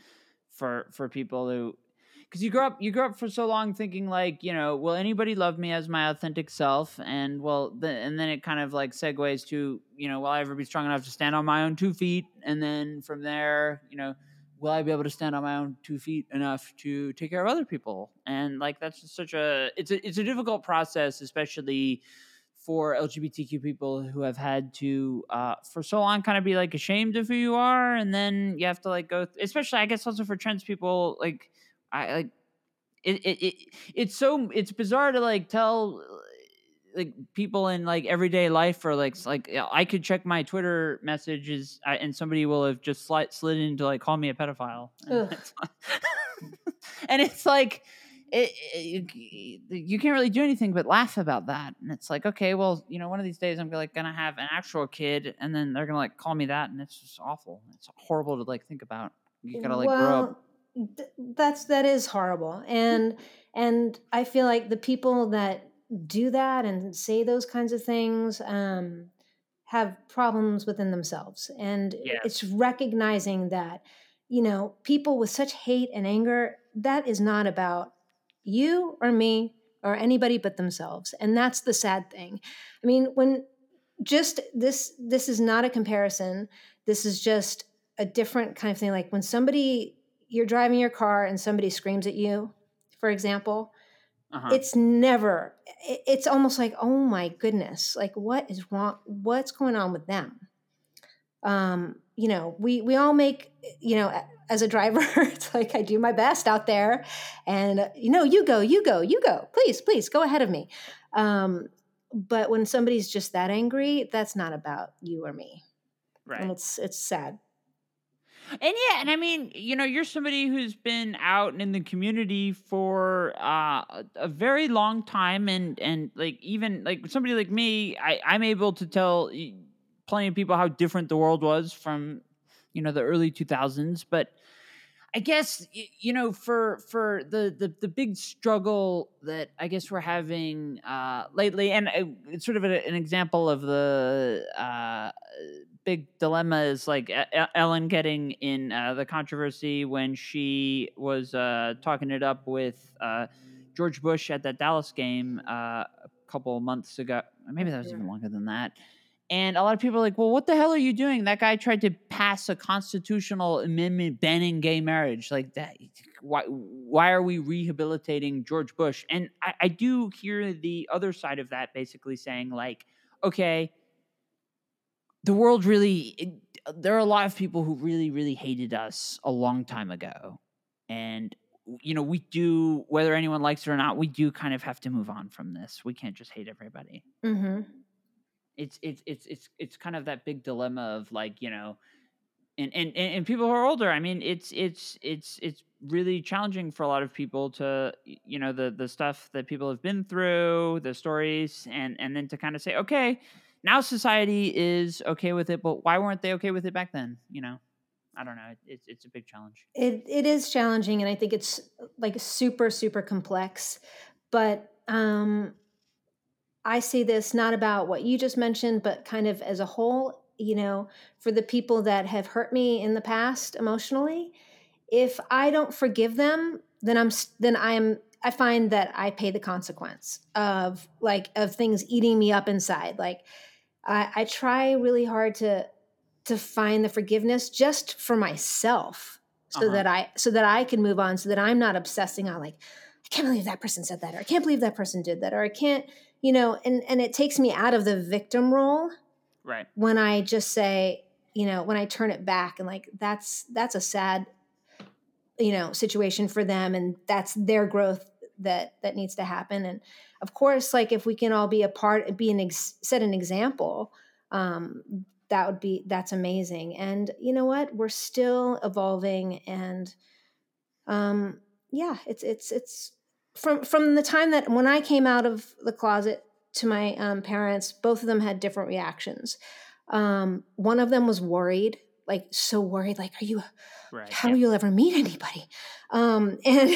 for for people who because you grow up you grow up for so long thinking like you know will anybody love me as my authentic self and well the, and then it kind of like segues to you know will i ever be strong enough to stand on my own two feet and then from there you know will i be able to stand on my own two feet enough to take care of other people? And like that's such a it's a it's a difficult process especially for lgbtq people who have had to uh, for so long kind of be like ashamed of who you are and then you have to like go th- especially i guess also for trans people like I like it, it, it it's so it's bizarre to like tell like people in like everyday life or like like I could check my Twitter messages and somebody will have just slid slid into like call me a pedophile, and it's, like, and it's like it, it, you can't really do anything but laugh about that, and it's like okay, well you know one of these days I'm like gonna have an actual kid, and then they're gonna like call me that, and it's just awful. It's horrible to like think about. You gotta like well, grow up that's that is horrible and and i feel like the people that do that and say those kinds of things um, have problems within themselves. And yeah. it's recognizing that you know people with such hate and anger that is not about you or me or anybody but themselves. And that's the sad thing. I mean when just this this is not a comparison. This is just a different kind of thing. Like when somebody you're driving your car and somebody screams at you, for example, uh-huh. it's never, it's almost like, oh my goodness, like what is wrong? What's going on with them? Um, you know, we, we all make, you know, as a driver, it's like I do my best out there and, you know, you go, you go, you go, please, please go ahead of me. Um, but when somebody's just that angry, that's not about you or me. Right. And it's, it's sad. And yeah, and I mean, you know, you're somebody who's been out in the community for uh, a very long time, and and like even like somebody like me, I I'm able to tell plenty of people how different the world was from you know the early 2000s, but. I guess you know for for the, the the big struggle that I guess we're having uh, lately, and uh, it's sort of a, an example of the uh, big dilemma is like Ellen getting in uh, the controversy when she was uh, talking it up with uh, George Bush at that Dallas game uh, a couple months ago. Maybe that was even longer than that. And a lot of people are like, well, what the hell are you doing? That guy tried to pass a constitutional amendment banning gay marriage. Like that. Why, why are we rehabilitating George Bush? And I, I do hear the other side of that basically saying, like, okay, the world really it, there are a lot of people who really really hated us a long time ago and you know we do whether anyone likes it or not we do kind of have to move on from this we can't just hate everybody mm-hmm. It's it's it's it's it's kind of that big dilemma of like you know and, and and people who are older i mean it's it's it's it's really challenging for a lot of people to you know the the stuff that people have been through the stories and and then to kind of say okay now society is okay with it, but why weren't they okay with it back then? You know, I don't know. It's it's a big challenge. It it is challenging, and I think it's like super super complex. But um, I see this not about what you just mentioned, but kind of as a whole. You know, for the people that have hurt me in the past emotionally, if I don't forgive them, then I'm then I am I find that I pay the consequence of like of things eating me up inside. Like I, I try really hard to to find the forgiveness just for myself so uh-huh. that I so that I can move on so that I'm not obsessing on like I can't believe that person said that or I can't believe that person did that or I can't you know and and it takes me out of the victim role right when I just say you know when I turn it back and like that's that's a sad you know situation for them and that's their growth that that needs to happen and of course, like if we can all be a part, be an ex- set an example, um, that would be that's amazing. And you know what? We're still evolving, and um, yeah, it's it's it's from from the time that when I came out of the closet to my um, parents, both of them had different reactions. Um, one of them was worried, like so worried, like, "Are you? Right, how yeah. will you ever meet anybody?" Um, and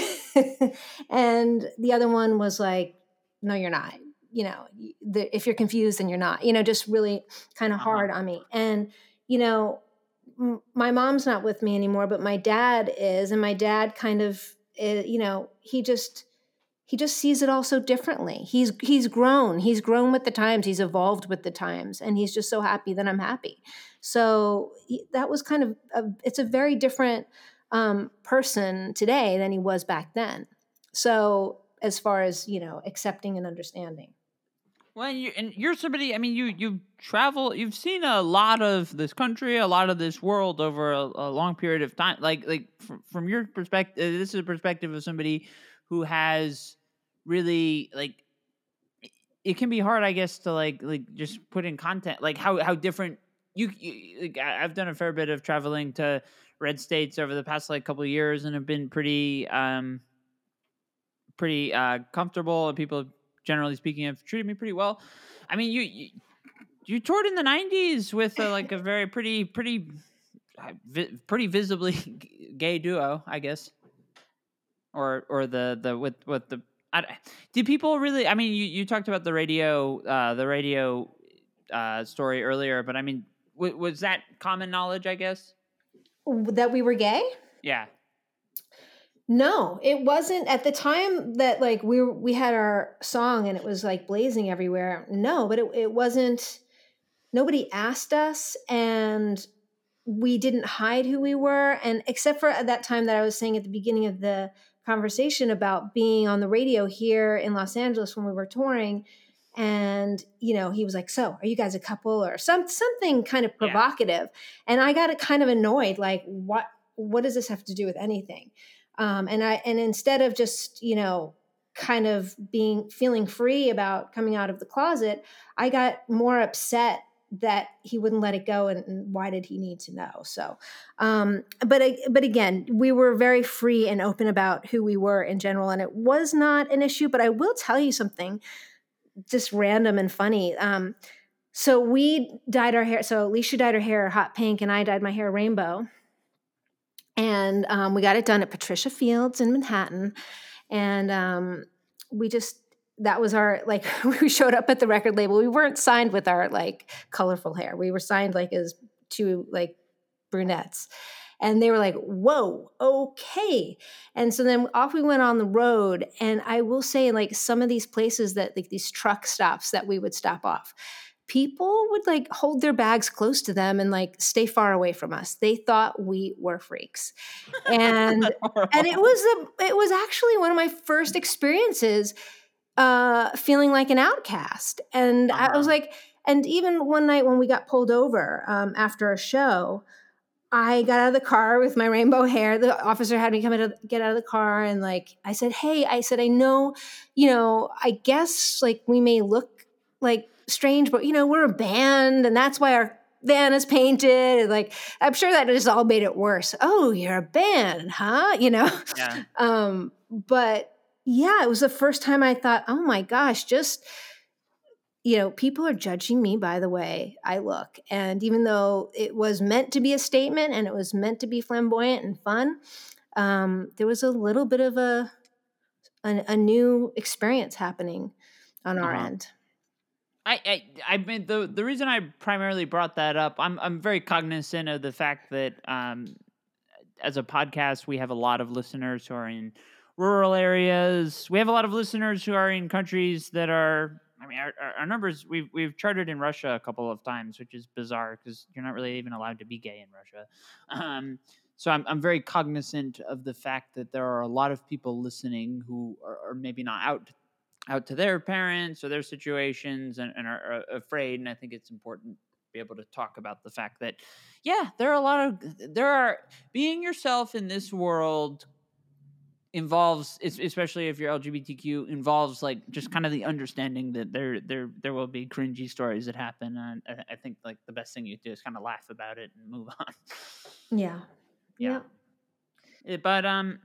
and the other one was like, no you're not you know the, if you're confused then you're not you know just really kind of uh-huh. hard on me and you know m- my mom's not with me anymore but my dad is and my dad kind of it, you know, he just he just sees it all so differently. He's he's grown. He's grown with the times. He's evolved with the times, and he's just so happy that I'm happy. So he, that was kind of a, it's a very different um, person today than he was back then. So as far as you know, accepting and understanding. Well, and, you, and you're somebody. I mean, you you travel. You've seen a lot of this country, a lot of this world over a, a long period of time. Like like from, from your perspective, this is a perspective of somebody who has really like it can be hard i guess to like like just put in content like how how different you, you like, i've done a fair bit of traveling to red states over the past like couple years and have been pretty um pretty uh comfortable and people generally speaking have treated me pretty well. I mean you you, you toured in the 90s with a, like a very pretty pretty uh, pretty visibly gay duo i guess or or the the with with the I, do people really? I mean, you, you talked about the radio, uh, the radio uh, story earlier, but I mean, w- was that common knowledge? I guess that we were gay. Yeah. No, it wasn't at the time that like we were, we had our song and it was like blazing everywhere. No, but it, it wasn't. Nobody asked us, and we didn't hide who we were. And except for at that time that I was saying at the beginning of the conversation about being on the radio here in Los Angeles when we were touring. And you know, he was like, "So, are you guys a couple or some something kind of provocative?" Yeah. And I got kind of annoyed, like, "What? What does this have to do with anything?" Um, and I and instead of just you know kind of being feeling free about coming out of the closet, I got more upset that he wouldn't let it go and, and why did he need to know? So um, but but again we were very free and open about who we were in general and it was not an issue but i will tell you something just random and funny. Um, so we dyed our hair so leisha dyed her hair hot pink and i dyed my hair rainbow. And um, we got it done at patricia fields in manhattan. And um, we just that was our like we showed up at the record label. We weren't signed with our like colorful hair. We were signed like as two like brunettes. And they were like whoa okay. And so then off we went on the road. And i will say like some of these places that like these truck stops that we would stop off people would like hold their bags close to them and like stay far away from us. They thought we were freaks. And and it was a it was actually one of my first experiences uh, feeling like an outcast. And uh-huh. I was uh-huh. like, and even one night when we got pulled over um, after a show, I got out of the car with my rainbow hair. The officer had me come in, get out of the car, and like I said, "Hey," I said, "I know, you know, I guess like we may look like strange, but you know, we're a band, and that's why our van is painted. And like I'm sure that just all made it worse. Oh, you're a band, huh? You know. Yeah. um, but yeah, it was the first time I thought, oh my gosh, just, you know, people are judging me by the way I look. And even though it was meant to be a statement and it was meant to be flamboyant and fun, um, there was a little bit of a, a, a new experience happening on our uh-huh. end. I, I I mean the the reason I primarily brought that up, I'm I'm very cognizant of the fact that um, as a podcast we have a lot of listeners who are in rural areas. We have a lot of listeners who are in countries that are. I mean, our, our numbers we've we've charted in Russia a couple of times, which is bizarre because you're not really even allowed to be gay in Russia. Um, so I'm I'm very cognizant of the fact that there are a lot of people listening who are, are maybe not out out to their parents or their situations and, and are, are afraid. And I think it's important to be able to talk about the fact that yeah, there are a lot of there are being yourself in this world involves especially if you're lgbtq involves like just kind of the understanding that there there there will be cringy stories that happen and i, I think like the best thing you do is kind of laugh about it and move on. Yeah. Yeah, yeah. It, but um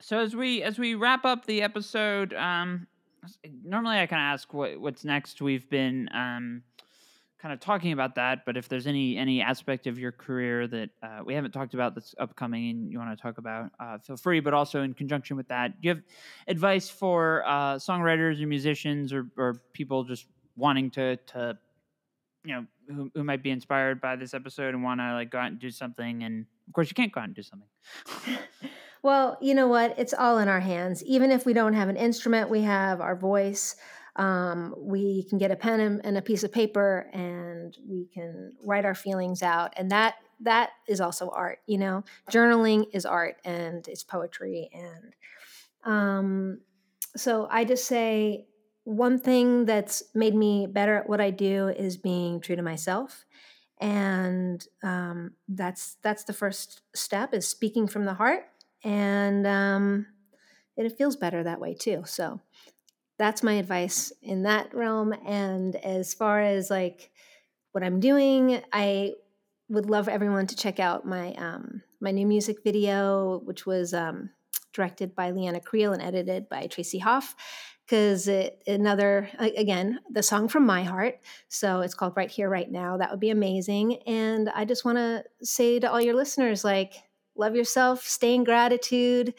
so as we as we wrap up the episode um normally i kind of ask what what's next. We've been um kind of talking about that, but if there's any any aspect of your career that uh, we haven't talked about that's upcoming and you want to talk about, uh, feel free. But also in conjunction with that, do you have advice for uh, songwriters or musicians or, or people just wanting to to you know who, who might be inspired by this episode and want to like go out and do something? And of course, you can't go out and do something. Well, you know what? It's all in our hands. Even if we don't have an instrument, we have our voice. Um, we can get a pen and, and a piece of paper, and we can write our feelings out, and that that is also art. You know, journaling is art, and it's poetry, and um, so I just say one thing that's made me better at what I do is being true to myself and um, that's that's the first step is speaking from the heart and um, it feels better that way too so that's my advice in that realm. And as far as like what i'm doing i would love everyone to check out my um, my new music video which was um, directed by leanna creel and edited by tracy hoff. Because it another again the song from my heart. So it's called right here right now. That would be amazing. And i just want to say to all your listeners like love yourself stay in gratitude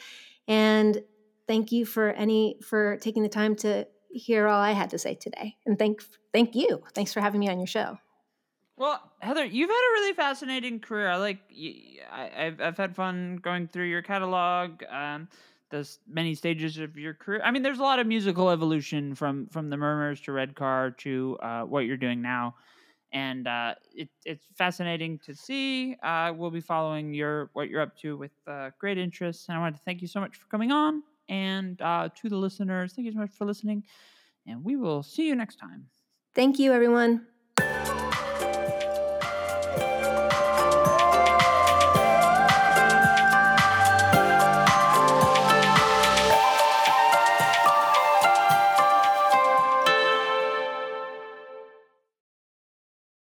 and thank you for any for taking the time to hear all i had to say today and thank thank you thanks for having me on your show well, Heather, you've had a really fascinating career. I like. I, have I've had fun going through your catalog. Um, the many stages of your career. I mean, there's a lot of musical evolution from from the Murmurs to Redcar to uh, what you're doing now, and uh, it, it's fascinating to see. Uh, we'll be following your what you're up to with uh, great interest, and I want to thank you so much for coming on, and uh, to the listeners, thank you so much for listening, and we will see you next time. Thank you, everyone.